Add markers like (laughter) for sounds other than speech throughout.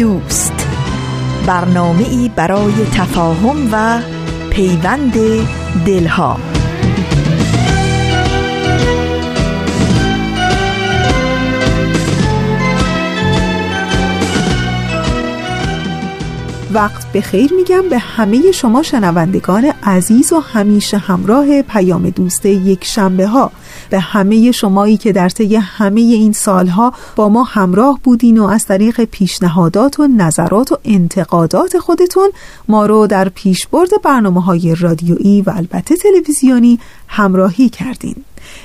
دوست. برنامه ای برای تفاهم و پیوند دلها. وقت به خیر میگم به همه شما شنوندگان عزیز و همیشه همراه پیام دوست یک شنبه ها به همه شمایی که در طی همه این سالها با ما همراه بودین و از طریق پیشنهادات و نظرات و انتقادات خودتون ما رو در پیشبرد برنامه های رادیویی و البته تلویزیونی همراهی کردین.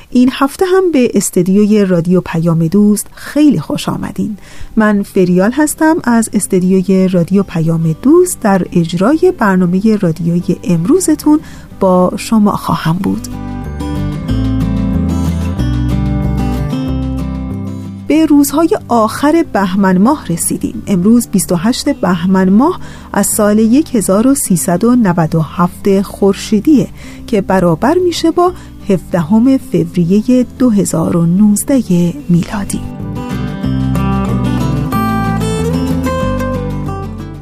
این هفته هم به استدیوی رادیو پیام دوست خیلی خوش آمدین. من فریال هستم از استدیوی رادیو پیام دوست در اجرای برنامه رادیویی امروزتون با شما خواهم بود. به روزهای آخر بهمن ماه رسیدیم. امروز 28 بهمن ماه از سال 1397 خورشیدیه که برابر میشه با 17 فوریه 2019 میلادی.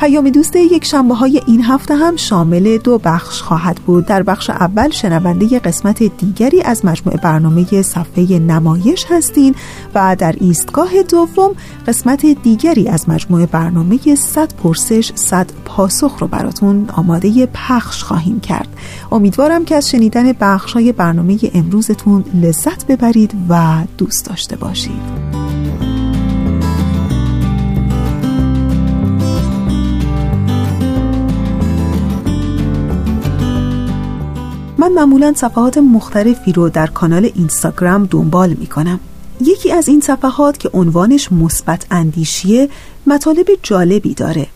پیام دوست یک شنبه های این هفته هم شامل دو بخش خواهد بود. در بخش اول شنونده قسمت دیگری از مجموع برنامه صفحه نمایش هستین و در ایستگاه دوم قسمت دیگری از مجموع برنامه 100 پرسش 100 پاسخ رو براتون آماده پخش خواهیم کرد. امیدوارم که از شنیدن بخش های برنامه امروزتون لذت ببرید و دوست داشته باشید. من معمولا صفحات مختلفی رو در کانال اینستاگرام دنبال می کنم یکی از این صفحات که عنوانش مثبت اندیشیه مطالب جالبی داره.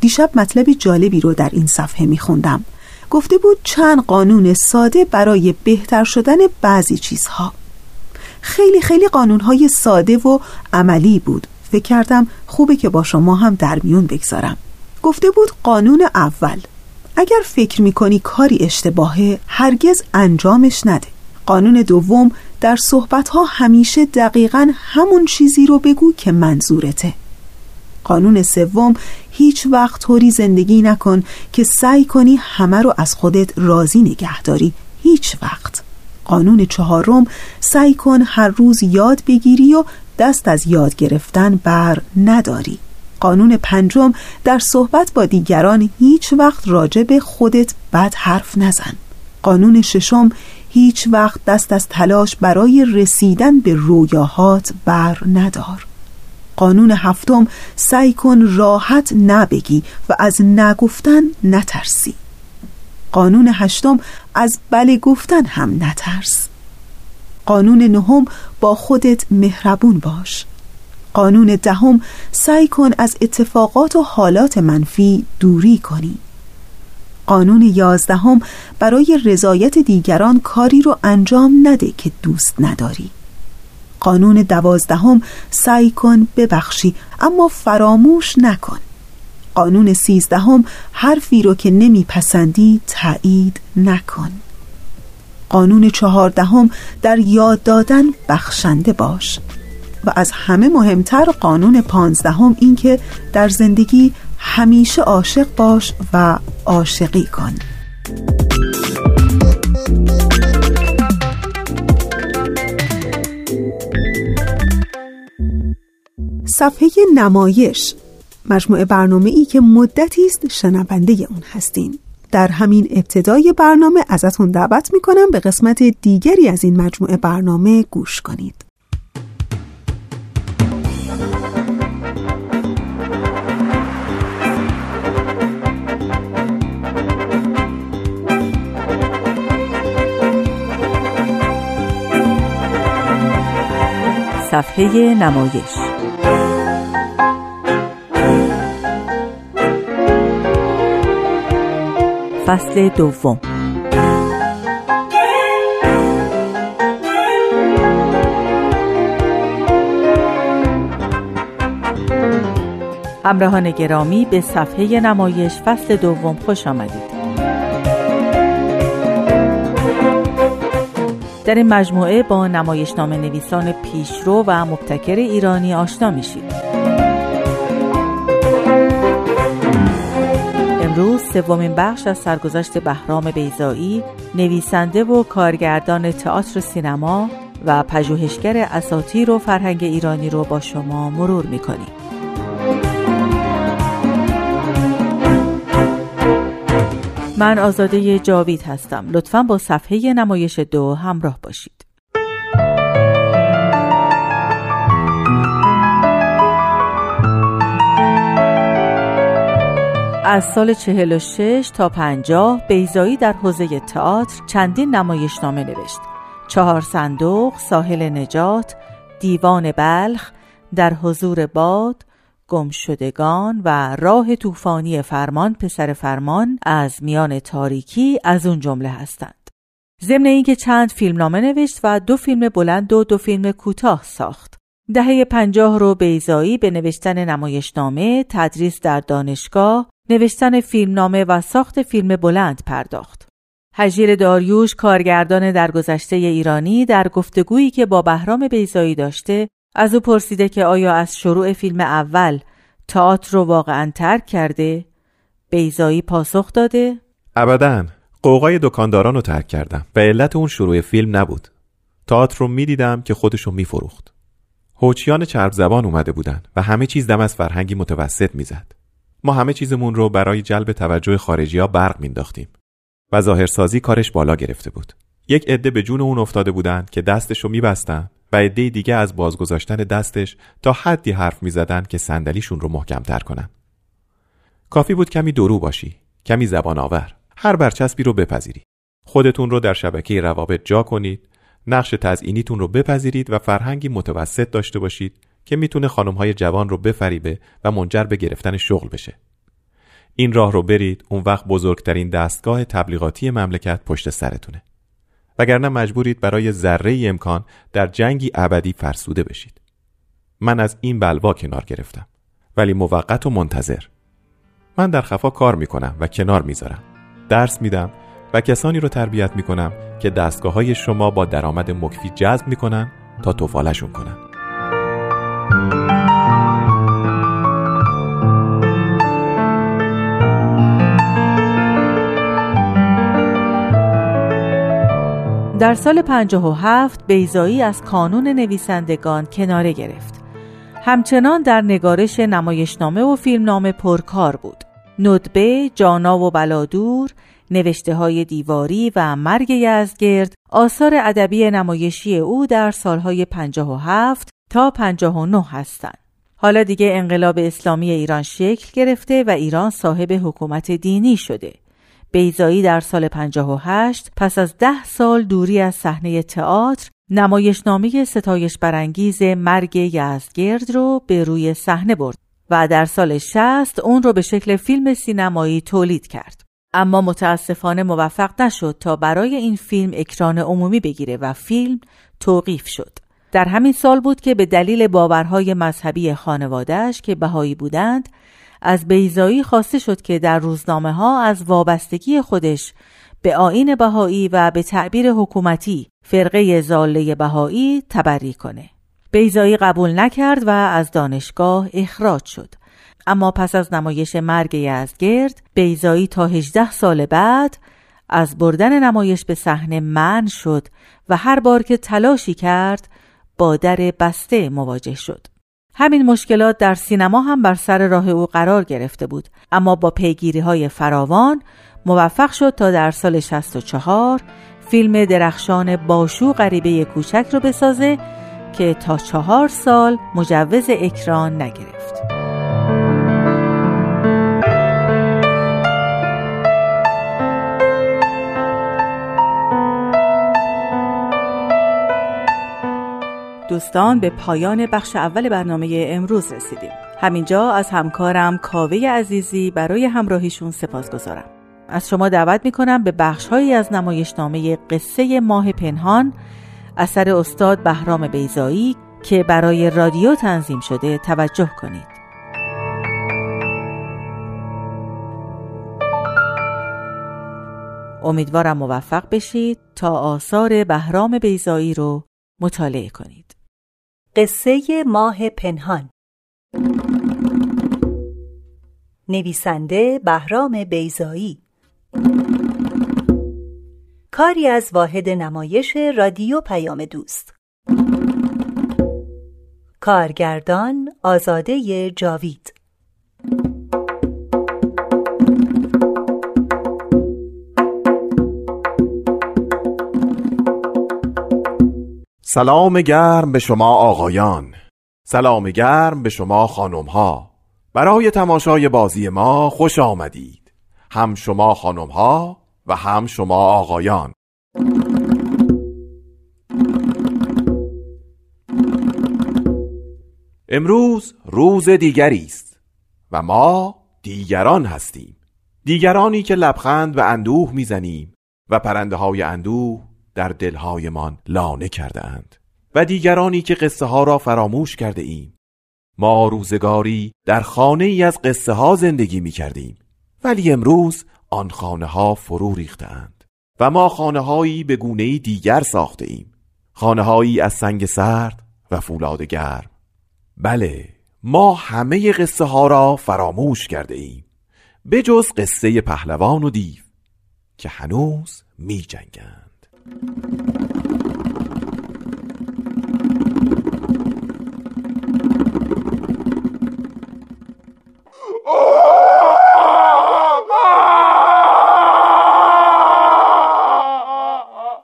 دیشب مطلب جالبی رو در این صفحه می خوندم گفته بود چند قانون ساده برای بهتر شدن بعضی چیزها. خیلی خیلی قانونهای ساده و عملی بود. فکر کردم خوبه که با شما هم در میون بگذارم. گفته بود قانون اول. اگر فکر می‌کنی کاری اشتباهه هرگز انجامش نده. قانون دوم در صحبت ها همیشه دقیقا همون چیزی رو بگو که منظورته. قانون سوم هیچ وقت طوری زندگی نکن که سعی کنی همه رو از خودت راضی نگه داری. هیچ وقت. قانون چهارم سعی کن هر روز یاد بگیری و دست از یاد گرفتن بر نداری. قانون پنجم در صحبت با دیگران هیچ وقت راجع به خودت بد حرف نزن. قانون ششم هیچ وقت دست از تلاش برای رسیدن به رویاهات بر ندار. قانون هفتم سعی کن راحت نبگی و از نگفتن نترسی. قانون هشتم از بله گفتن هم نترس. قانون نهم با خودت مهربون باش. قانون دهم سعی کن از اتفاقات و حالات منفی دوری کنی. قانون یازدهم برای رضایت دیگران کاری رو انجام نده که دوست نداری. قانون دوازدهم سعی کن ببخشی اما فراموش نکن. قانون سیزدهم حرفی رو که نمیپسندی تایید نکن. قانون چهاردهم در یاد دادن بخشنده باش. و از همه مهمتر قانون پانزدهم این که در زندگی همیشه عاشق باش و عاشقی کن. صفحه نمایش مجموعه برنامه ای که مدتی است شنونده اون هستین. در همین ابتدای برنامه ازتون دعوت می‌کنم به قسمت دیگری از این مجموعه برنامه گوش کنید. صفحه نمایش. فصل دوم. همراهان گرامی به صفحه نمایش فصل دوم خوش آمدید. در این مجموعه با نمایشنامه نویسان پیشرو و مبتکر ایرانی آشنا میشید. امروز سومین بخش از سرگذشت بهرام بیزایی نویسنده و کارگردان تئاتر سینما و پژوهشگر اساتیر و فرهنگ ایرانی رو با شما مرور می‌کنیم. من آزاده جاوید هستم لطفا با صفحه نمایش دو همراه باشید از سال 46 تا 50 بیزایی در حوزه تئاتر چندین نمایشنامه نوشت. چهار صندوق، ساحل نجات، دیوان بلخ، در حضور باد، گمشدگان و راه طوفانی فرمان پسر فرمان از میان تاریکی از اون جمله هستند. ضمن اینکه چند فیلمنامه نوشت و دو فیلم بلند و دو فیلم کوتاه ساخت. دهه پنجاه رو بیزایی به نوشتن نمایشنامه، تدریس در دانشگاه، نوشتن فیلمنامه و ساخت فیلم بلند پرداخت. هجیر داریوش کارگردان درگذشته ایرانی در گفتگویی که با بهرام بیزایی داشته از او پرسیده که آیا از شروع فیلم اول تئاتر رو واقعا ترک کرده؟ بیزایی پاسخ داده؟ ابدا. قوقای دکانداران رو ترک کردم و علت اون شروع فیلم نبود. تئاتر رو می‌دیدم که خودشو میفروخت. هوچیان چرب زبان اومده بودن و همه چیز دم از فرهنگی متوسط می‌زد. ما همه چیزمون رو برای جلب توجه خارجی ها برق مینداختیم و ظاهرسازی کارش بالا گرفته بود. یک عده به جون اون افتاده بودند که دستش رو و عده دیگه از بازگذاشتن دستش تا حدی حرف می‌زدن که صندلیشون رو محکمتر کنن کافی بود کمی درو باشی کمی زبان آور هر برچسبی رو بپذیری خودتون رو در شبکه روابط جا کنید نقش تزئینیتون رو بپذیرید و فرهنگی متوسط داشته باشید که می‌تونه های جوان رو بفریبه و منجر به گرفتن شغل بشه. این راه رو برید اون وقت بزرگترین دستگاه تبلیغاتی مملکت پشت سرتونه. وگرنه مجبورید برای ذره امکان در جنگی ابدی فرسوده بشید. من از این بلوا کنار گرفتم ولی موقت و منتظر. من در خفا کار می‌کنم و کنار می‌ذارم. درس میدم و کسانی رو تربیت می‌کنم که دستگاه های شما با درآمد مکفی جذب می‌کنن تا توفالشون کنن. در سال 57 بیزایی از کانون نویسندگان کناره گرفت. همچنان در نگارش نمایشنامه و فیلمنامه پرکار بود. ندبه، جانا و بلادور، نوشته های دیواری و مرگ یزگرد آثار ادبی نمایشی او در سالهای 57 تا 59 هستند. حالا دیگه انقلاب اسلامی ایران شکل گرفته و ایران صاحب حکومت دینی شده. بیزایی در سال 58 پس از ده سال دوری از صحنه تئاتر نمایشنامه ستایش برانگیز مرگ یزدگرد رو به روی صحنه برد و در سال 60 اون رو به شکل فیلم سینمایی تولید کرد. اما متاسفانه موفق نشد تا برای این فیلم اکران عمومی بگیره و فیلم توقیف شد. در همین سال بود که به دلیل باورهای مذهبی خانوادهش که بهایی بودند از بیزایی خواسته شد که در روزنامه ها از وابستگی خودش به آین بهایی و به تعبیر حکومتی فرقه زاله بهایی تبری کنه. بیزایی قبول نکرد و از دانشگاه اخراج شد. اما پس از نمایش مرگ یزدگرد بیزایی تا 18 سال بعد از بردن نمایش به صحنه من شد و هر بار که تلاشی کرد با در بسته مواجه شد. همین مشکلات در سینما هم بر سر راه او قرار گرفته بود اما با پیگیری های فراوان موفق شد تا در سال 64 فیلم درخشان باشو غریبه کوچک رو بسازه که تا چهار سال مجوز اکران نگرفت. دوستان به پایان بخش اول برنامه امروز رسیدیم. همینجا از همکارم کاوه عزیزی برای همراهیشون سپاس گذارم از شما دعوت می‌کنم به بخشهایی از نمایشنامه قصه ماه پنهان اثر استاد بهرام بیزایی که برای رادیو تنظیم شده توجه کنید. امیدوارم موفق بشید تا آثار بهرام بیزایی رو مطالعه کنید. قصه ماه پنهان. نویسنده بهرام بیزایی کاری از واحد نمایش رادیو پیام دوست. کارگردان آزاده جاوید. سلام گرم به شما آقایان. سلام گرم به شما خانم ها برای تماشای بازی ما خوش آمدید. هم شما خانم ها و هم شما آقایان. امروز روز دیگری است و ما دیگران هستیم. دیگرانی که لبخند و اندوه می‌زنیم و پرنده های اندوه در دلهایمان لانه کرده اند و دیگرانی که قصه ها را فراموش کرده ایم ما روزگاری در خانه ای از قصه ها زندگی می کردیم ولی امروز آن خانه ها فرو ریخته اند و ما خانه هایی به گونه دیگر ساخته ایم خانه هایی از سنگ سرد و فولاد گرم. بله ما همه قصه ها را فراموش کرده ایم به جز قصه پهلوان و دیو که هنوز می جنگند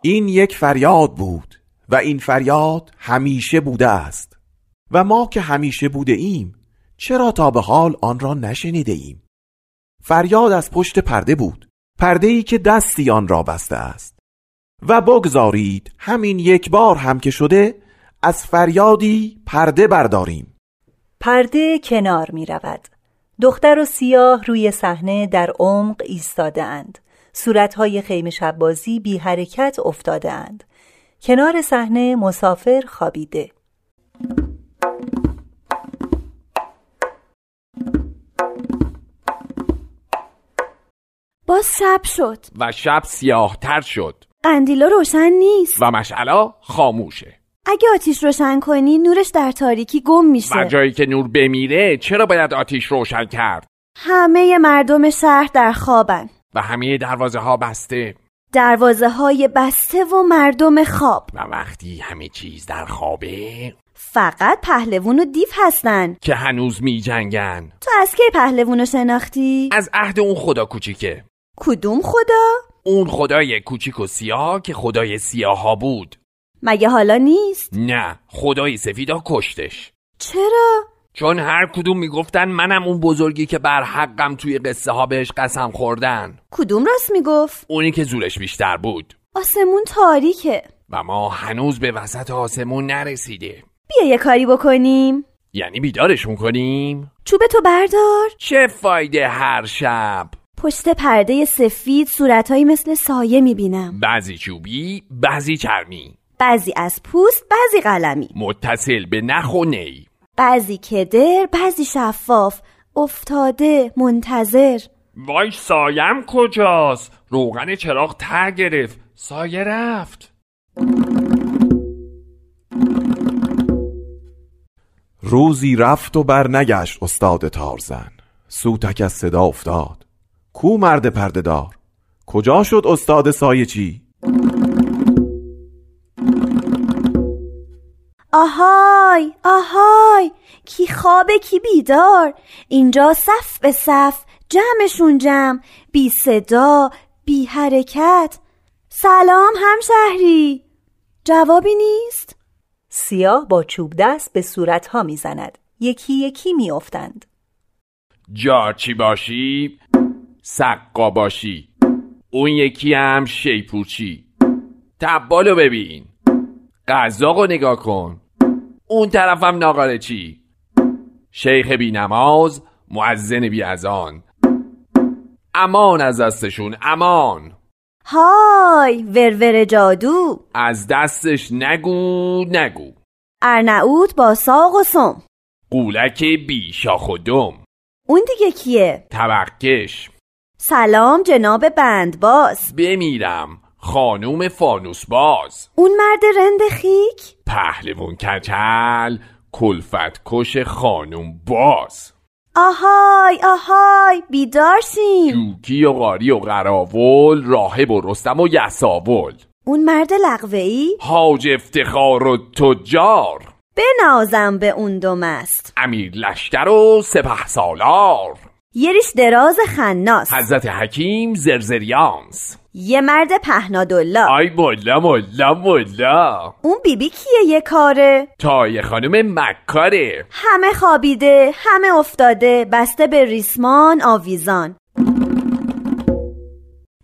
این یک فریاد بود و این فریاد همیشه بوده است. و ما که همیشه بوده ایم چرا تا به حال آن را نشنیده ایم؟ فریاد از پشت پرده بود پرده ای که دستی آن را بسته است. و بگذارید همین یک بار هم که شده از فریادی پرده برداریم. پرده کنار می رود دختر و سیاه روی صحنه در عمق ایستاده اند صورتهای خیمه شبازی بی حرکت افتاده اند کنار صحنه مسافر خوابیده. باز شب شد. و شب سیاهتر شد. قندیلا روشن نیست. و مشعلا خاموشه. اگه آتیش روشن کنی نورش در تاریکی گم میشه. و جایی که نور بمیره چرا باید آتیش روشن کرد؟ همه مردم شهر در خوابن. و همه دروازه ها بسته. دروازه های بسته و مردم خواب. و وقتی همه چیز در خوابه فقط پهلوون و دیو هستن. که هنوز می جنگن تو از کی پهلوون رو شناختی؟ از عهد اون خدا کوچیکه. کدوم خدا؟ اون خدای کوچیک و سیاه که خدای سیاه ها بود مگه حالا نیست؟ نه خدای سفیدا کشتش چرا؟ چون هر کدوم می‌گفتن منم اون بزرگی که بر حقم توی قصه ها بهش قسم خوردن کدوم راست می‌گفت؟ اونی که زورش بیشتر بود آسمون تاریکه و ما هنوز به وسط آسمون نرسیده بیا یه کاری بکنیم یعنی بیدارشون کنیم؟ چوب تو بردار چه فایده هر شب؟ پشت پرده سفید صورتهایی مثل سایه می‌بینم. بعضی چوبی بعضی چرمی. بعضی از پوست بعضی قلمی. متصل به نخ و نی. بعضی کدر بعضی شفاف. افتاده منتظر. وای سایم کجاست؟ روغن چراغ تر گرفت. سایه رفت. روزی رفت و برنگشت استاد تارزن. سوتک از صدا افتاد. کو مرد پردهدار؟ کجا شد استاد سایه چی آهای آهای کی خوابه کی بیدار؟ اینجا صف به صف جمعشون جمع بی صدا بی حرکت. سلام همشهری. جوابی نیست؟ سیاه با چوب دست به صورتها می‌زند. یکی یکی میافتند. جارچی باشی؟ سقا باشی اون یکی هم شیپورچی تبالو ببین. قزاقو نگاه کن. اون طرفم ناقاره چی؟ شیخ بی نماز معزن بی ازان امان از دستشون امان. های ورور جادو. از دستش نگو نگو. ارنعود با ساق و سم. قولک بی شاخ و دم. اون دیگه کیه؟ طبقکش سلام جناب بندباز بمیرم خانوم فانوس باز. اون مرد رند خیک؟ پهلوون کچل کلفت کش خانوم باز. آهای آهای بیدارشین جوکی و قاری و قراول راهب و رستم و یساول. اون مرد لغوهی حاج افتخار و تجار. بنازم به اون دو مست. امیر لشکر و سپه سالار. یه ریش دراز خناس. حضرت حکیم زرزریانس. یه مرد پهنادالله آی ملا ملا ملا. اون بیبی کیه یه کاره؟ تای خانم مکاره. همه خوابیده همه افتاده بسته به ریسمان آویزان.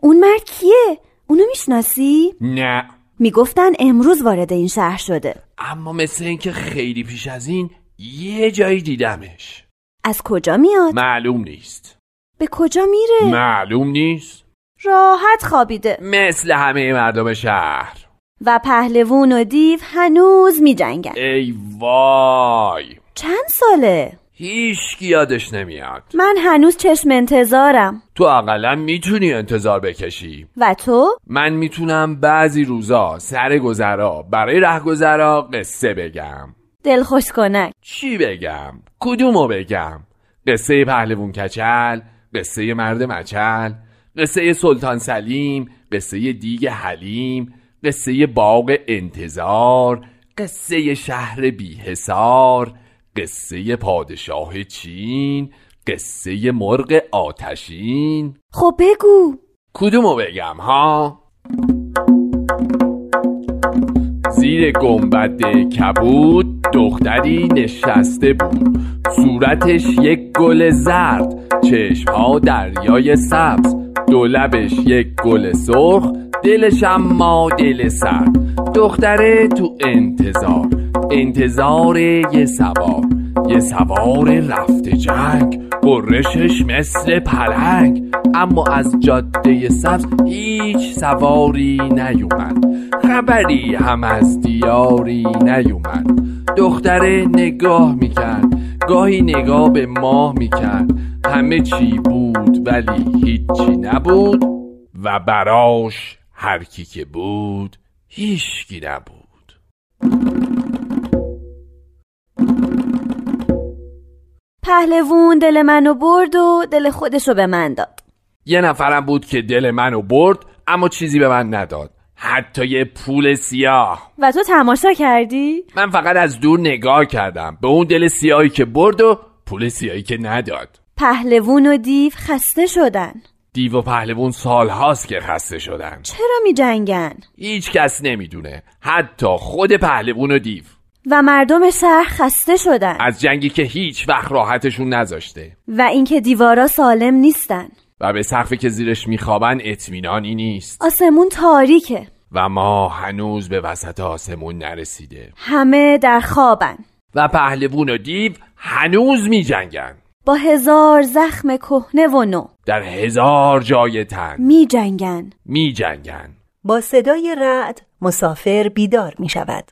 اون مرد کیه؟ اونو می‌شناسی؟ نه. می‌گفتن امروز وارد این شهر شده. اما مثل اینکه خیلی پیش از این یه جایی دیدمش. از کجا میاد؟ معلوم نیست. به کجا میره؟ معلوم نیست. راحت خوابیده. مثل همه مردم شهر. و پهلوون و دیو هنوز میجنگن. ای وای. چند ساله؟ هیچ یادش نمیاد. من هنوز چشم انتظارم. تو اقلا می‌تونی انتظار بکشی. و تو؟ من می‌تونم بعضی روزا سر گذرا برای رهگذرا قصه بگم. دلخوش کنک چی بگم؟ کدومو بگم؟ قصه پهلوون کچل قصه مرد مچل قصه سلطان سلیم قصه دیگ حلیم قصه باغ انتظار قصه شهر بیحسار قصه پادشاه چین قصه مرغ آتشین. خب بگو. کدومو بگم ها؟ زیر گنبد کبود دختری نشسته بود. صورتش یک گل زرد چشمها دریای سبز. دو لبش یک گل سرخ دلش اما دل سرد. دختره تو انتظار انتظار یه سوار. یه سوار رفته جنگ برشش مثل پلنگ. اما از جاده سبز هیچ سواری نیومد. خبری هم از دیاری نیومد. دختره نگاه می‌کرد. گاهی نگاه به ماه می‌کرد. همه چی بود ولی هیچی نبود و براش هر کی که بود هیچکی نبود. پهلوون دل منو برد و دل خودشو به من داد. یه نفرم بود که دل منو برد اما چیزی به من نداد. حتی یه پول سیاه. و تو تماشا کردی؟ من فقط از دور نگاه کردم. به اون دل سیاهی که برد و پول سیاهی که نداد. پهلوون و دیو خسته شدن. دیو و پهلوون سالهاست که خسته شدن. چرا می جنگن؟ هیچ کس نمی‌دونه. حتی خود پهلوون و دیو. و مردم شهر خسته شدن. از جنگی که هیچ وقت راحتشون نذاشته. و اینکه دیوارا سالم نیستن. و به سقفی که زیرش میخوابن اطمینانی نیست. آسمون تاریکه. و ما هنوز به وسط آسمون نرسیده. همه در خوابن. و پهلوون و دیو هنوز میجنگن. با هزار زخم کهنه و نو. در هزار جای تن. می جنگن میجنگن. با صدای رعد مسافر بیدار می شود.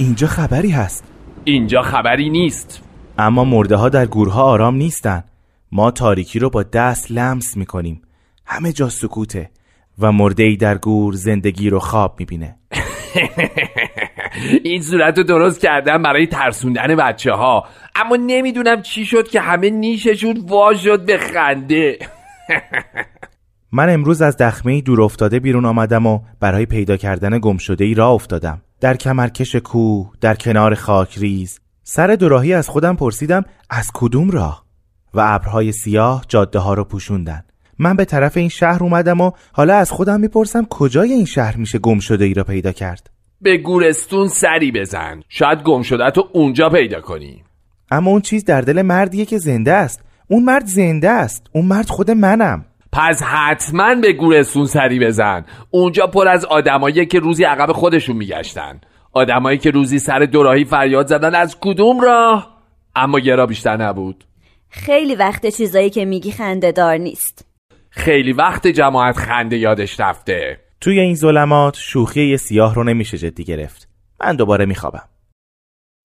اینجا خبری هست. اینجا خبری نیست. اما مرده ها در گورها آرام نیستن. ما تاریکی رو با دست لمس می‌کنیم. همه جا سکوته و مرده ای در گور زندگی رو خواب می‌بینه. (laughs) این صورت رو درست کردم برای ترسوندن بچه ها اما نمی‌دونم چی شد که همه نیششون وا شد به خنده. (laughs) من امروز از دخمه دور افتاده بیرون آمدم و برای پیدا کردن گم شده ای راه افتادم. در کمرکش کوه در کنار خاکریز سر دوراهی از خودم پرسیدم از کدوم راه؟ و ابرهای سیاه جاده ها رو پوشوندن. من به طرف این شهر اومدم و حالا از خودم می‌پرسم کجای این شهر میشه گم شده ای را پیدا کرد. به گورستون سری بزن. شاید گم شده تو اونجا پیدا کنی. اما اون چیز در دل مردیه که زنده است. اون مرد زنده است. اون مرد خود منم. پس حتما به گورستون سری بزن. اونجا پر از آدمایی که روزی عقب خودشون میگشتن. آدمایی که روزی سر دوراهی فریاد زدن از کدوم راه؟ اما یه را بیشتر نبود. خیلی وقت چیزایی که میگی خنده دار نیست. خیلی وقت جماعت خنده یادش رفته. توی این ظلمات شوخی یه سیاه رو نمیشه جدی گرفت. من دوباره میخوابم.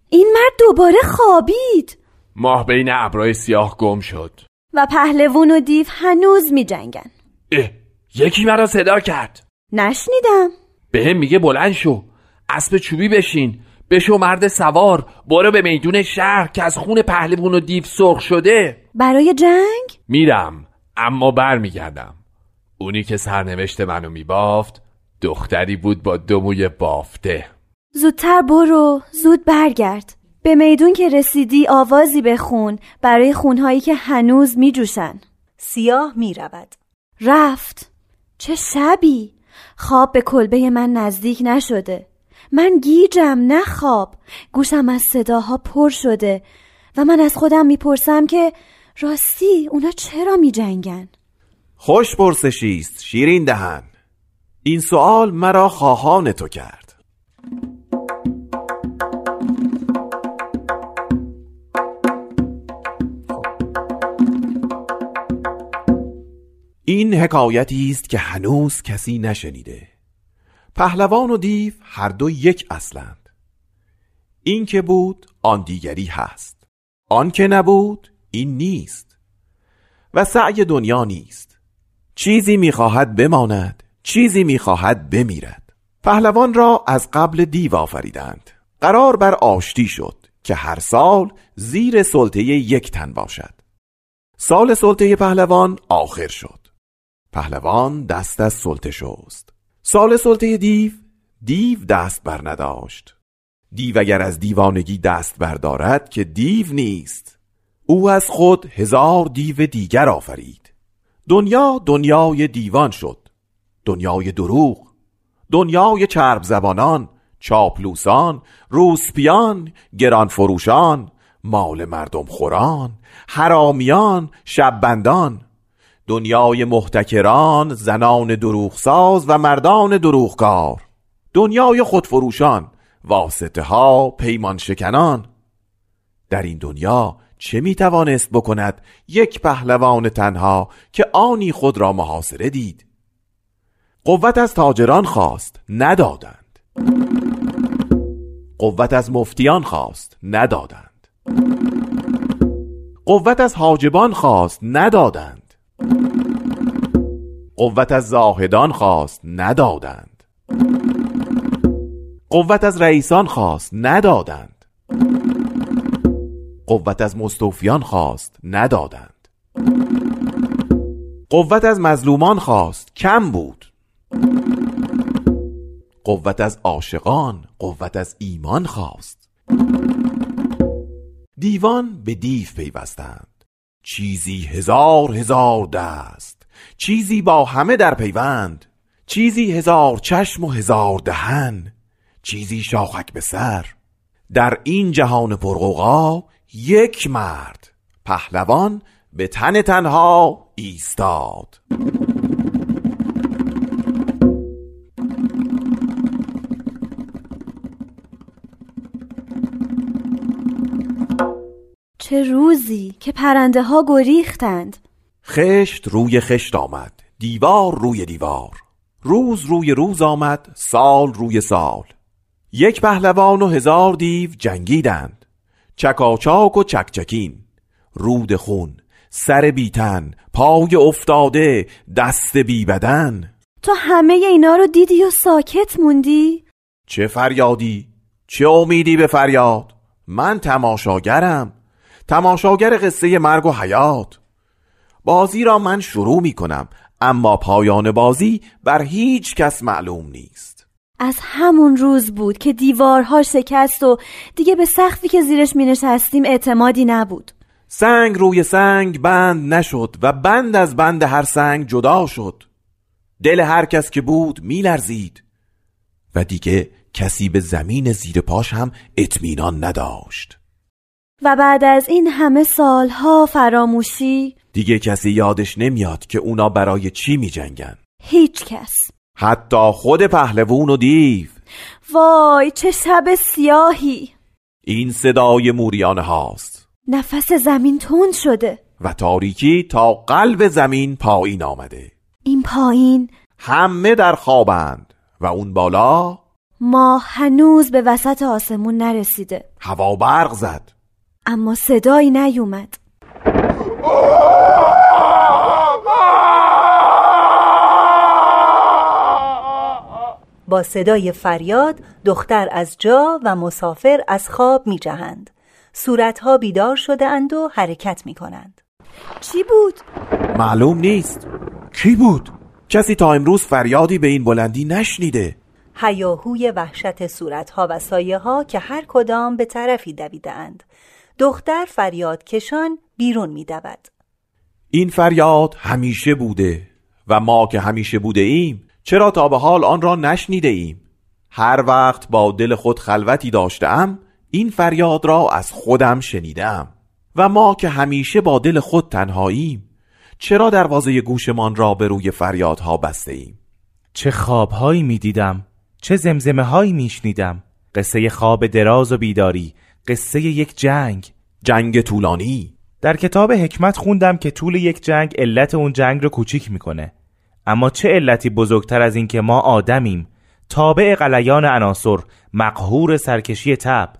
این مرد دوباره خوابید. ماه بین ابرای سیاه گم شد. و پهلوون و دیو هنوز می جنگن اه یکی مرا صدا کرد. نشنیدم. به هم میگه بلند شو. اسب چوبی بشین. بشو مرد سوار. برو به میدون شهر که از خون پهلوون و دیو سرخ شده. برای جنگ؟ میرم. اما برمیگردم. اونی که سرنوشت منو میبافت دختری بود با دموی بافته. زودتر برو. زود برگرد. به میدون که رسیدی آوازی بخون برای خونهایی که هنوز میجوشن. سیاه می‌رود. رفت. چه شبی؟ خواب به کلبه من نزدیک نشده. من گیجم نه خواب. گوشم از صداها پر شده و من از خودم می‌پرسم که راستی اونا چرا میجنگن؟ خوش پرسشیست شیرین دهن. این سوال مرا خواهان تو کرد. این حکایتی است که هنوز کسی نشنیده. پهلوان و دیو هر دو یک اصلند. این که بود آن دیگری هست. آن که نبود این نیست. و سعی دنیا نیست. چیزی می‌خواهد بماند چیزی می‌خواهد بمیرد. پهلوان را از قبل دیو آفریدند. قرار بر آشتی شد که هر سال زیر سلطه یک تن باشد. سال سلطه پهلوان آخر شد. پهلوان دست از سلطه شست. سال سلطه دیو دیو دست بر نداشت. دیو اگر از دیوانگی دست بردارد که دیو نیست. او از خود هزار دیو دیگر آفرید. دنیا دنیای دیوان شد. دنیای دروغ دنیای چرب زبانان چاپلوسان روسپیان گران فروشان مال مردم خوران حرامیان شببندان دنیای محتکران زنان دروغساز و مردان دروغکار دنیای خودفروشان واسطه ها پیمان شکنان در این دنیا چه می توانست بکند یک پهلوان تنها که آنی خود را محاصره دید؟ قوت از تاجران خواست ندادند. قوت از مفتیان خواست ندادند. قوت از حاجبان خواست ندادند. قوت از زاهدان خواست ندادند. قوت از رئیسان خواست ندادند. قوت از مستوفیان خواست ندادند. قوت از مظلومان خواست کم بود. قوت از عاشقان قوت از ایمان خواست. دیوان به دیو پیوستند. چیزی هزار هزار دست چیزی با همه در پیوند چیزی هزار چشم و هزار دهن چیزی شاخک به سر. در این جهان پرغوغا یک مرد پهلوان به تن تنها ایستاد. چه روزی که پرنده ها گریختند خشت روی خشت آمد دیوار روی دیوار روز روی روز آمد سال روی سال یک پهلوان و هزار دیو جنگیدند چکاچاک و چکچکین رود خون سر بیتن پای افتاده دست بی بدن تو همه اینا رو دیدی و ساکت موندی؟ چه فریادی؟ چه امیدی به فریاد؟ من تماشاگرم تماشاگر قصه مرگ و حیات. بازی را من شروع می کنم اما پایان بازی بر هیچ کس معلوم نیست. از همون روز بود که دیوارها شکست و دیگه به سخفی که زیرش می نشستیم اعتمادی نبود. سنگ روی سنگ بند نشد و بند از بند هر سنگ جدا شد. دل هر کس که بود می لرزید و دیگه کسی به زمین زیر پاش هم اطمینان نداشت. و بعد از این همه سالها فراموشی دیگه کسی یادش نمیاد که اونا برای چی می جنگن هیچ کس. حتی خود پهلوون و دیو. وای چه شب سیاهی. این صدای موریانه هاست. نفس زمین تند شده. و تاریکی تا قلب زمین پایین آمده. این پایین همه در خوابند و اون بالا ما هنوز به وسط آسمون نرسیده. هوا برق زد. اما صدایی نیومد با صدای فریاد دختر از جا و مسافر از خواب می جهند. صورتها بیدار شده اند و حرکت می کنند. چی بود؟ معلوم نیست کی بود؟ کسی تا امروز فریادی به این بلندی نشنیده هیاهوی وحشت صورتها و سایه ها که هر کدام به طرفی دویدهاند. دختر فریاد کشان بیرون می دود. این فریاد همیشه بوده و ما که همیشه بوده ایم چرا تا به حال آن را نشنیده ایم؟ هر وقت با دل خود خلوتی داشتم این فریاد را از خودم شنیدم و ما که همیشه با دل خود تنهاییم چرا دروازه گوشمان را به روی فریادها بسته ایم؟ چه خوابهایی می دیدم چه زمزمه هایی می شنیدم قصه خواب دراز و بیداری قصه یک جنگ. جنگ طولانی. در کتاب حکمت خوندم که طول یک جنگ علت اون جنگ رو کوچیک می‌کنه. اما چه علتی بزرگتر از این که ما آدمیم؟ تابع قلیان عناصر مقهور سرکشی تب.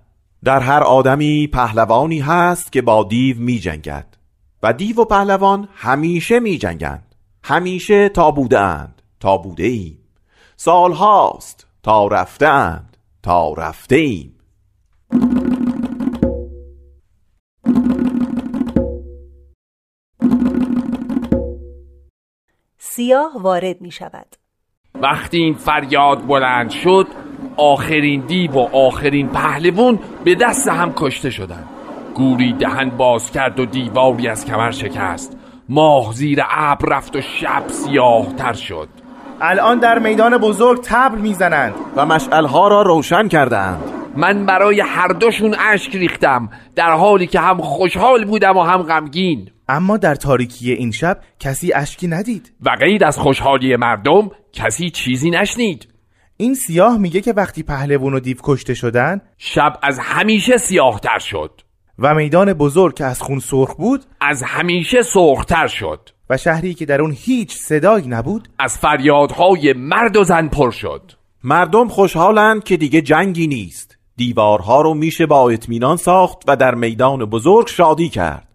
در هر آدمی پهلوانی هست که با دیو می جنگد و دیو و پهلوان همیشه می جنگند همیشه تا بوده اند تا بوده ایم سال هاست تا رفته اند تا رفته ایم سیاه وارد می شود. وقتی این فریاد بلند شد آخرین دیو و آخرین پهلوون به دست هم کشته شدند. گوری دهن باز کرد و دیواری از کمر شکست. ماه زیر ابر رفت و شب سیاه تر شد. الان در میدان بزرگ تبل می‌زنند. و مشعلها را روشن کردند من برای هر دوشون اشک ریختم در حالی که هم خوشحال بودم و هم غمگین. اما در تاریکی این شب کسی اشکی ندید. و غیر از خوشحالی مردم کسی چیزی نشنید. این سیاه میگه که وقتی پهلوان و دیو کشته شدن شب از همیشه سیاهتر شد. و میدان بزرگ که از خون سرخ بود از همیشه سرختر شد. و شهری که در اون هیچ صدایی نبود از فریادهای مرد و زن پر شد. مردم خوشحالند که دیگه جنگی نیست. دیوارها رو میشه با اطمینان ساخت و در میدان بزرگ شادی کرد.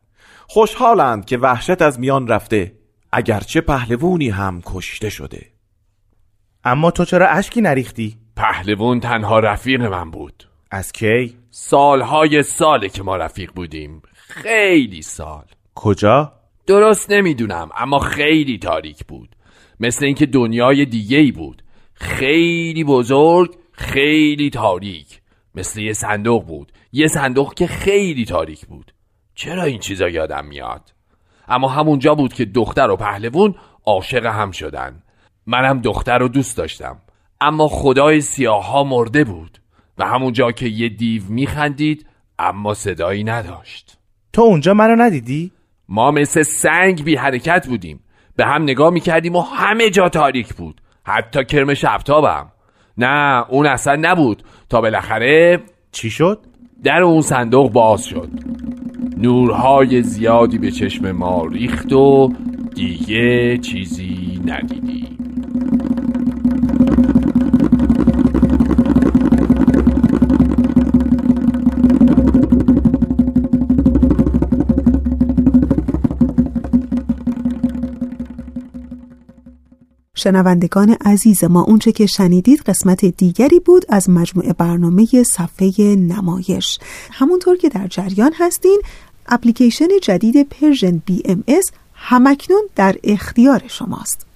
خوشحالند که وحشت از میان رفته اگرچه پهلوونی هم کشته شده. اما تو چرا اشکی نریختی؟ پهلوون تنها رفیق من بود. از کی؟ سالهای ساله که ما رفیق بودیم. خیلی سال. کجا؟ درست نمی‌دونم اما خیلی تاریک بود. مثل اینکه دنیای دیگه ای بود. خیلی بزرگ خیلی تاریک. مثل یه صندوق بود. یه صندوق که خیلی تاریک بود. چرا این چیزا یادم میاد؟ اما همونجا بود که دختر و پهلوون عاشق هم شدن. منم دختر رو دوست داشتم. اما خدای سیاه ها مرده بود و همونجا که یه دیو میخندید اما صدایی نداشت. تو اونجا منو ندیدی؟ ما مثل سنگ بی حرکت بودیم. به هم نگاه می‌کردیم و همه جا تاریک بود. حتی کرم شبتابم نه اون اصلا نبود. تا بالاخره چی شد؟ در اون صندوق باز شد. نورهای زیادی به چشم ما ریخت و دیگه چیزی ندیدیم. شنوندگان عزیز ما اونچه که شنیدید قسمت دیگری بود از مجموعه برنامه صفحه نمایش. همونطور که در جریان هستین اپلیکیشن جدید Persian BMS هم‌اکنون در اختیار شماست.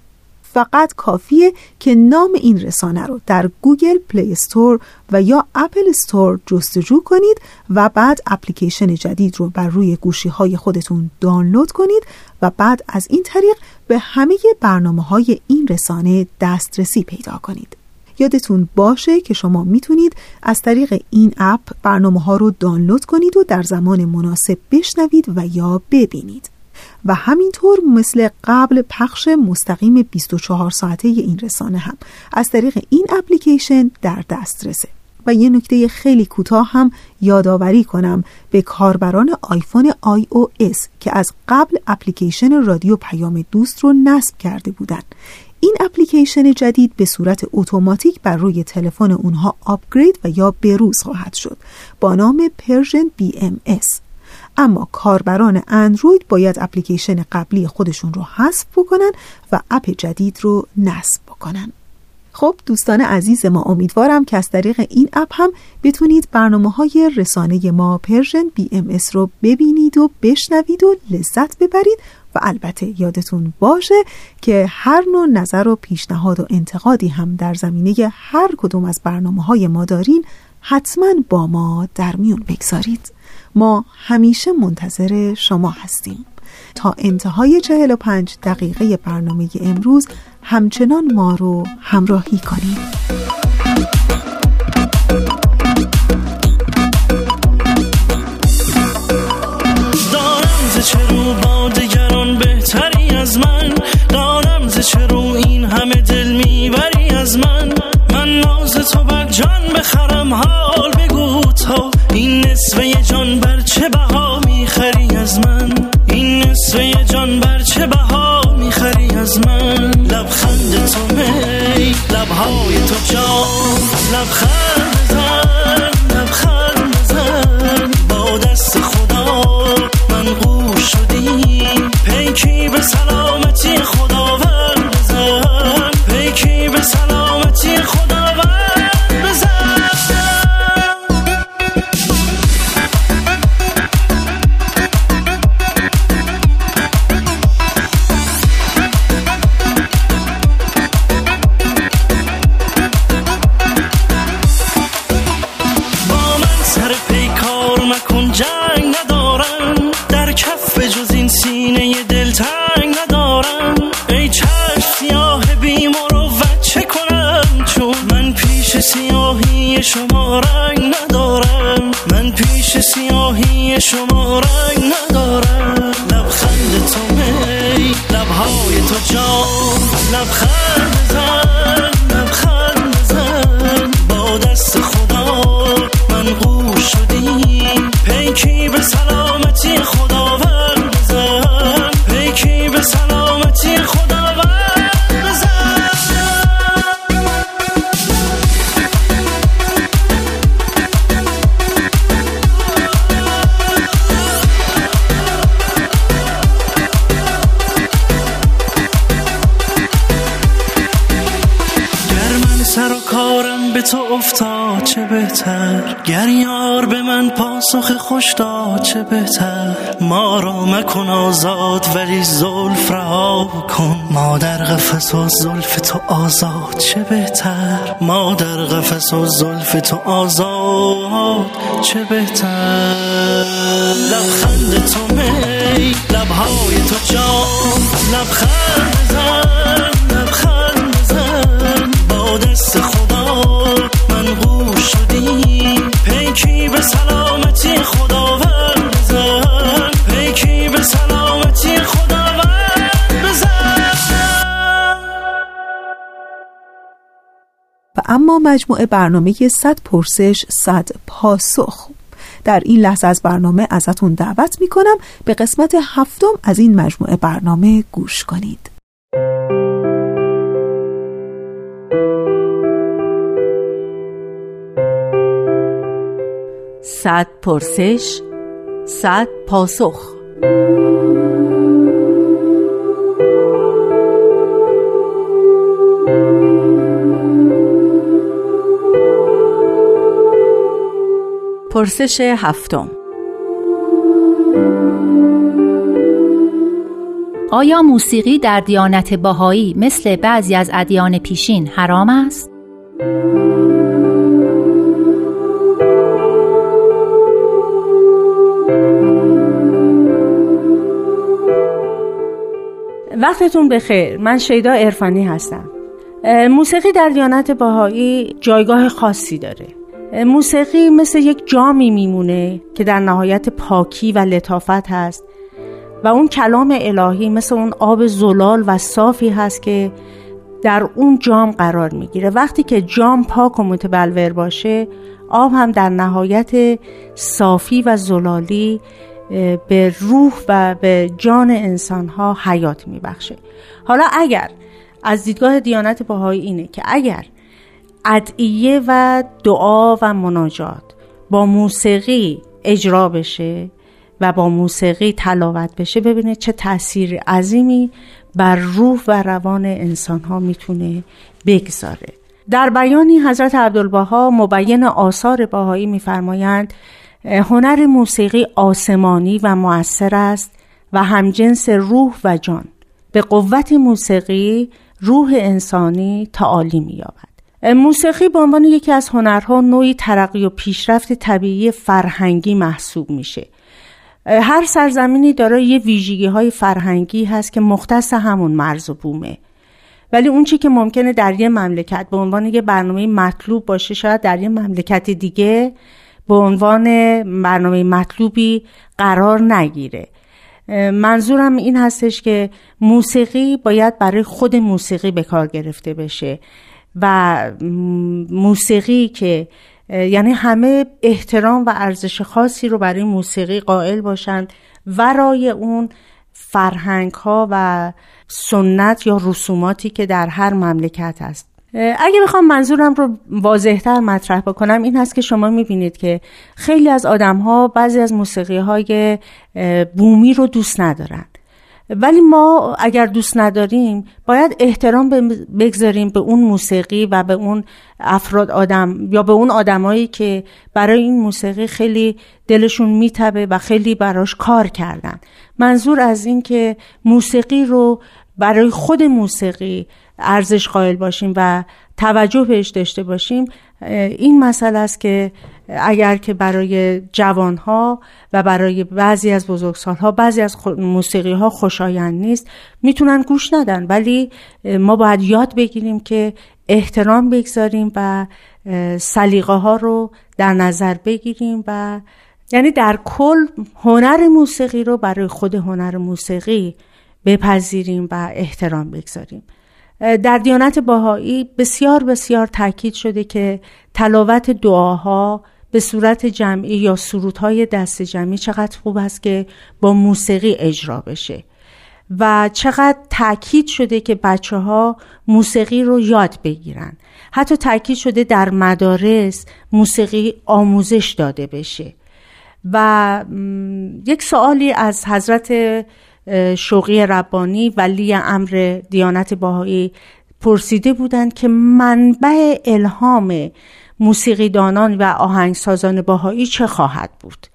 فقط کافیه که نام این رسانه رو در Google Play Store و یا Apple Store جستجو کنید و بعد اپلیکیشن جدید رو بر روی گوشی های خودتون دانلود کنید و بعد از این طریق به همه برنامه های این رسانه دسترسی پیدا کنید. یادتون باشه که شما می‌تونید از طریق این اپ برنامه ها رو دانلود کنید و در زمان مناسب بشنوید و یا ببینید و همینطور مثل قبل پخش مستقیم 24 ساعته این رسانه هم از طریق این اپلیکیشن در دسترسه و یه نکته خیلی کوتاه هم یادآوری کنم به کاربران آیفون iOS که از قبل اپلیکیشن رادیو پیام دوست رو نصب کرده بودند. این اپلیکیشن جدید به صورت اتوماتیک بر روی تلفن اونها upgrade و یا بروز خواهد شد. با نام Persian BMS اما کاربران اندروید باید اپلیکیشن قبلی خودشون رو حذف بکنن و اپ جدید رو نصب بکنن. خب دوستان عزیز ما امیدوارم که از طریق این اپ هم بتونید برنامه های رسانه ما Persian BMS رو ببینید و بشنوید و لذت ببرید. و البته یادتون باشه که هر نوع نظر و پیشنهاد و انتقادی هم در زمینه هر کدوم از برنامه های ما دارین حتما با ما در میون بگذارید. ما همیشه منتظر شما هستیم. تا انتهای 45 دقیقه برنامه امروز همچنان ما رو همراهی کنید. لبهای تو جان قفس و زلف تو آزاد چه بهتر؟ ما در قفس و زلف تو آزاد چه بهتر؟ لبخند تو می لبهای تو جان لبخند مجموعه برنامه 100 پرسش 100 پاسخ. در این لحظه از برنامه ازتون دعوت می‌کنم به قسمت هفتم از این مجموعه برنامه گوش کنید. صد پرسش صد پاسخ. پرسش هفتم. آیا موسیقی در دیانت باهایی مثل بعضی از ادیان پیشین حرام است؟ وقتتون بخیر. من شیدا ارفانی هستم. موسیقی در دیانت باهایی جایگاه خاصی داره. موسیقی مثل یک جامی میمونه که در نهایت پاکی و لطافت هست و اون کلام الهی مثل اون آب زلال و صافی هست که در اون جام قرار می‌گیره. وقتی که جام پاک و متبلور باشه آب هم در نهایت صافی و زلالی به روح و به جان انسان ها حیات میبخشه. حالا اگر از دیدگاه دیانت بهایی اینه که اگر ادعیه و دعا و مناجات. با موسیقی اجرا بشه و با موسیقی تلاوت بشه. ببینه چه تاثیر عظیمی بر روح و روان انسان ها می‌تونه بگذاره. در بیانی حضرت عبدالبها مبین آثار باهایی میفرمایند هنر موسیقی آسمانی و مؤثر است و همجنس روح و جان. به قوت موسیقی روح انسانی تعالی مییابد. موسیقی به عنوان یکی از هنرها نوعی ترقی و پیشرفت طبیعی فرهنگی محسوب میشه. هر سرزمینی دارای یه ویژگی های فرهنگی هست که مختص همون مرز و بومه. ولی اون چی که ممکنه در یه مملکت به عنوان یه برنامه مطلوب باشه شاید در یه مملکت دیگه به عنوان برنامه مطلوبی قرار نگیره. منظورم این هستش که موسیقی باید برای خود موسیقی به کار گرفته بشه. و موسیقی که یعنی همه احترام و ارزش خاصی رو برای موسیقی قائل باشند ورای اون فرهنگ ها و سنت یا رسوماتی که در هر مملکت هست. اگه بخوام منظورم رو واضحتر مطرح بکنم این هست که شما می‌بینید که خیلی از آدم ها بعضی از موسیقی های بومی رو دوست ندارن. ولی ما اگر دوست نداریم باید احترام بگذاریم به اون موسیقی و به اون افراد آدم یا به اون آدمایی که برای این موسیقی خیلی دلشون میتبه و خیلی براش کار کردن. منظور از این که موسیقی رو برای خود موسیقی ارزش قائل باشیم و توجه بهش داشته باشیم این مسئله است که اگر که برای جوانها و برای بعضی از بزرگسالها بعضی از موسیقی ها خوشایند نیست می‌تونن گوش ندن. ولی ما باید یاد بگیریم که احترام بگذاریم و سلیقه ها رو در نظر بگیریم و یعنی در کل هنر موسیقی رو برای خود هنر موسیقی بپذیریم و احترام بگذاریم. در دیانت باهایی بسیار بسیار تاکید شده که تلاوت دعاها به صورت جمعی یا سرودهای دست جمعی چقدر خوب است که با موسیقی اجرا بشه و چقدر تاکید شده که بچه ها موسیقی رو یاد بگیرن. حتی تاکید شده در مدارس موسیقی آموزش داده بشه. و یک سوالی از حضرت شوقی ربانی ولی امر دیانت باهایی پرسیده بودند که منبع الهام موسیقیدانان و آهنگسازان باهایی چه خواهد بود.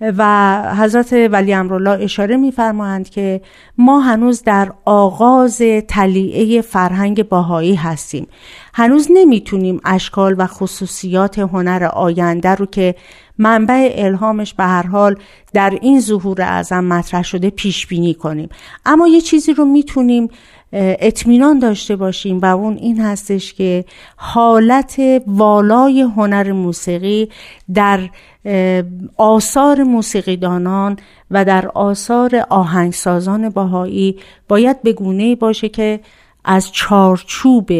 و حضرت ولی امرالله اشاره میفرمایند که ما هنوز در آغاز تلیعه فرهنگ باهایی هستیم. هنوز نمی‌تونیم اشکال و خصوصیات هنر آینده رو که منبع الهامش به هر حال در این ظهور اعظم مطرح شده پیش بینی کنیم. اما یه چیزی رو می‌تونیم اطمینان داشته باشیم و اون این هستش که حالت والای هنر موسیقی در آثار موسیقیدانان و در آثار آهنگسازان باهایی باید به گونه باشه که از چارچوب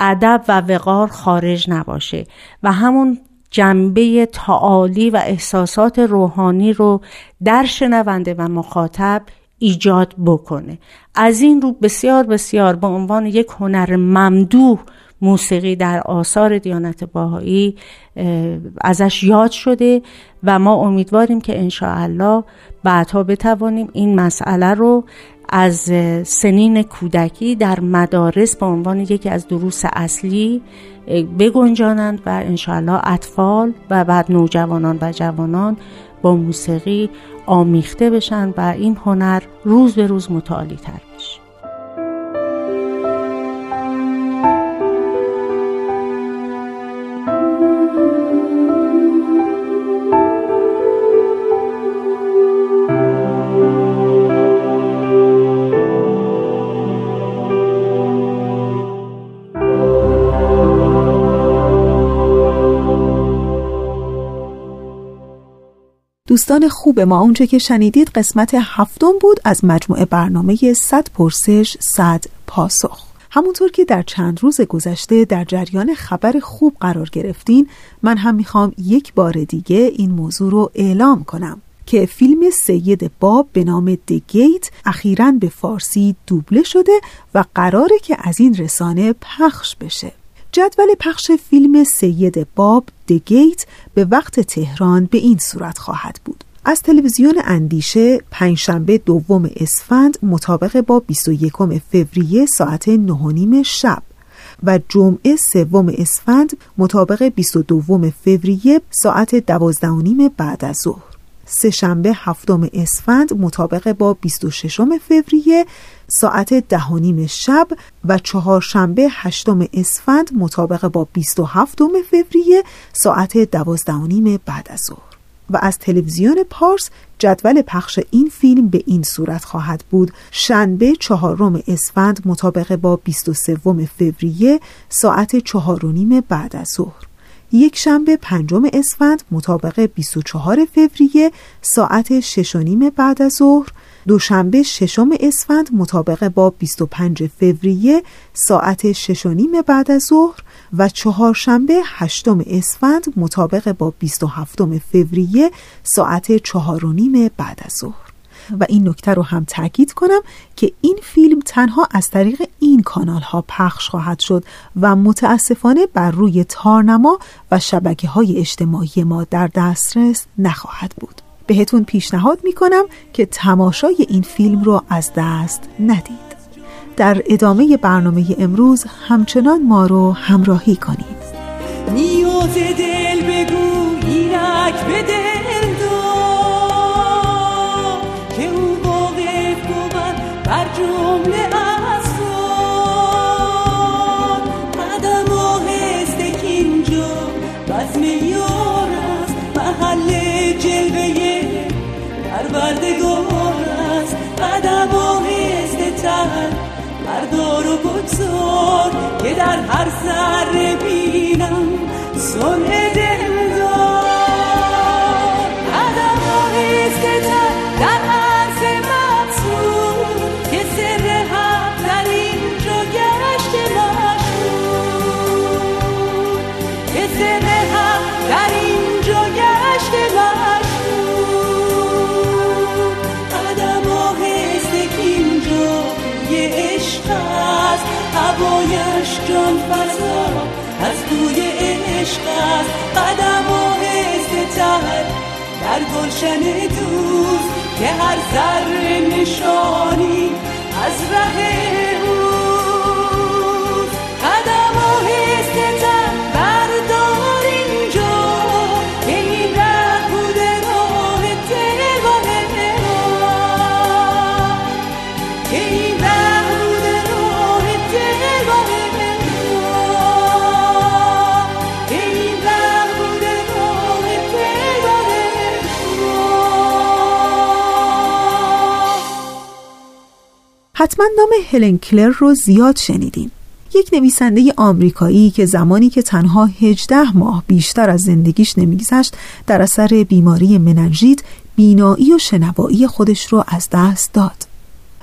ادب و وقار خارج نباشه. و همون جنبه تعالی و احساسات روحانی رو در شنونده و مخاطب ایجاد بکنه. از این رو بسیار بسیار به عنوان یک هنر ممدوح موسیقی در آثار دیانت باهایی ازش یاد شده و ما امیدواریم که انشاءالله بعدها بتوانیم این مسئله رو از سنین کودکی در مدارس به عنوان یکی از دروس اصلی بگنجانند و انشاءالله اطفال و بعد نوجوانان و جوانان با موسیقی آمیخته بشن و این هنر روز به روز متعالی تر دوستان خوب ما اونچه که شنیدید قسمت هفتم بود از مجموعه برنامه 100 پرسش 100 پاسخ. همونطور که در چند روز گذشته در جریان خبر خوب قرار گرفتین من هم می‌خوام یک بار دیگه این موضوع رو اعلام کنم که فیلم سید باب به نام دگیت اخیرا به فارسی دوبله شده و قراره که از این رسانه پخش بشه. جدول پخش فیلم سید باب دگیت به وقت تهران به این صورت خواهد بود. از تلویزیون اندیشه پنجشنبه دوم اسفند مطابق با 21 فوریه ساعت 9 شب و جمعه سوم اسفند مطابق 22 فوریه ساعت دوازده بعد از ظهر. سه شنبه هفتم اسفند مطابق با 26 فوریه ساعت ده شب و چهارشنبه هشتم اسفند مطابق با 27 فوریه ساعت دوازده بعد از ظهر. و از تلویزیون پارس جدول پخش این فیلم به این صورت خواهد بود. شنبه چهارم اسفند مطابق با 23 فوریه ساعت چهار و نیم بعد از ظهر. یک شنبه پنجم اسفند مطابق 24 فوریه ساعت شش و نیم بعد از ظهر دوشنبه ششم اسفند مطابق با 25 فوریه ساعت شش و نیم بعد از ظهر و چهارشنبه هشتم اسفند مطابق با 27 فوریه ساعت چهار و نیم بعد از ظهر. و این نکته رو هم تاکید کنم که این فیلم تنها از طریق این کانال ها پخش خواهد شد و متاسفانه بر روی تارنما و شبکه های اجتماعی ما در دسترس نخواهد بود. بهتون پیشنهاد می‌کنم که تماشای این فیلم رو از دست ندید. در ادامه برنامه امروز همچنان ما رو همراهی کنید. نیاز دل بگو اینک به که در هر سر بینم سنه گلشن دوست که هر ذره نشانی از ره حتما نام هلن کلر رو زیاد شنیدیم. یک نویسنده آمریکایی که زمانی که تنها 18 ماه بیشتر از زندگیش نمیگذشت در اثر بیماری مننژیت بینایی و شنوایی خودش رو از دست داد.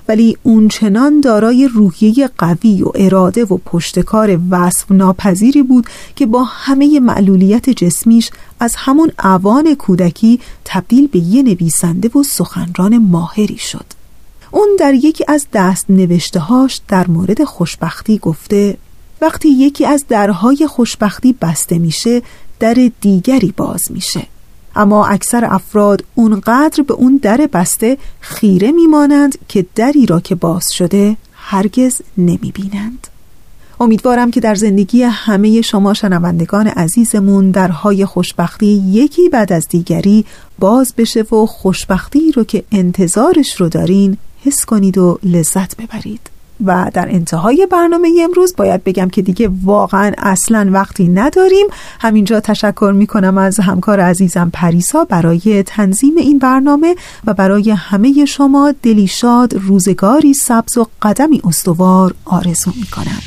ولی اون چنان دارای روحیه قوی و اراده و پشتکار وصف ناپذیری بود که با همه معلولیت جسمیش از همون اوان کودکی تبدیل به یه نویسنده و سخنران ماهری شد. اون در یکی از دست نوشتهاش در مورد خوشبختی گفته وقتی یکی از درهای خوشبختی بسته میشه در دیگری باز میشه. اما اکثر افراد اونقدر به اون در بسته خیره میمانند که دری را که باز شده هرگز نمی‌بینند. امیدوارم که در زندگی همه شما شنوندگان عزیزمون درهای خوشبختی یکی بعد از دیگری باز بشه و خوشبختی رو که انتظارش رو دارین حس کنید و لذت ببرید. و در انتهای برنامه امروز باید بگم که دیگه واقعا اصلا وقتی نداریم. همینجا تشکر می‌کنم از همکار عزیزم پریسا برای تنظیم این برنامه و برای همه شما دلی شاد روزگاری سبز و قدمی استوار آرزو می‌کنم.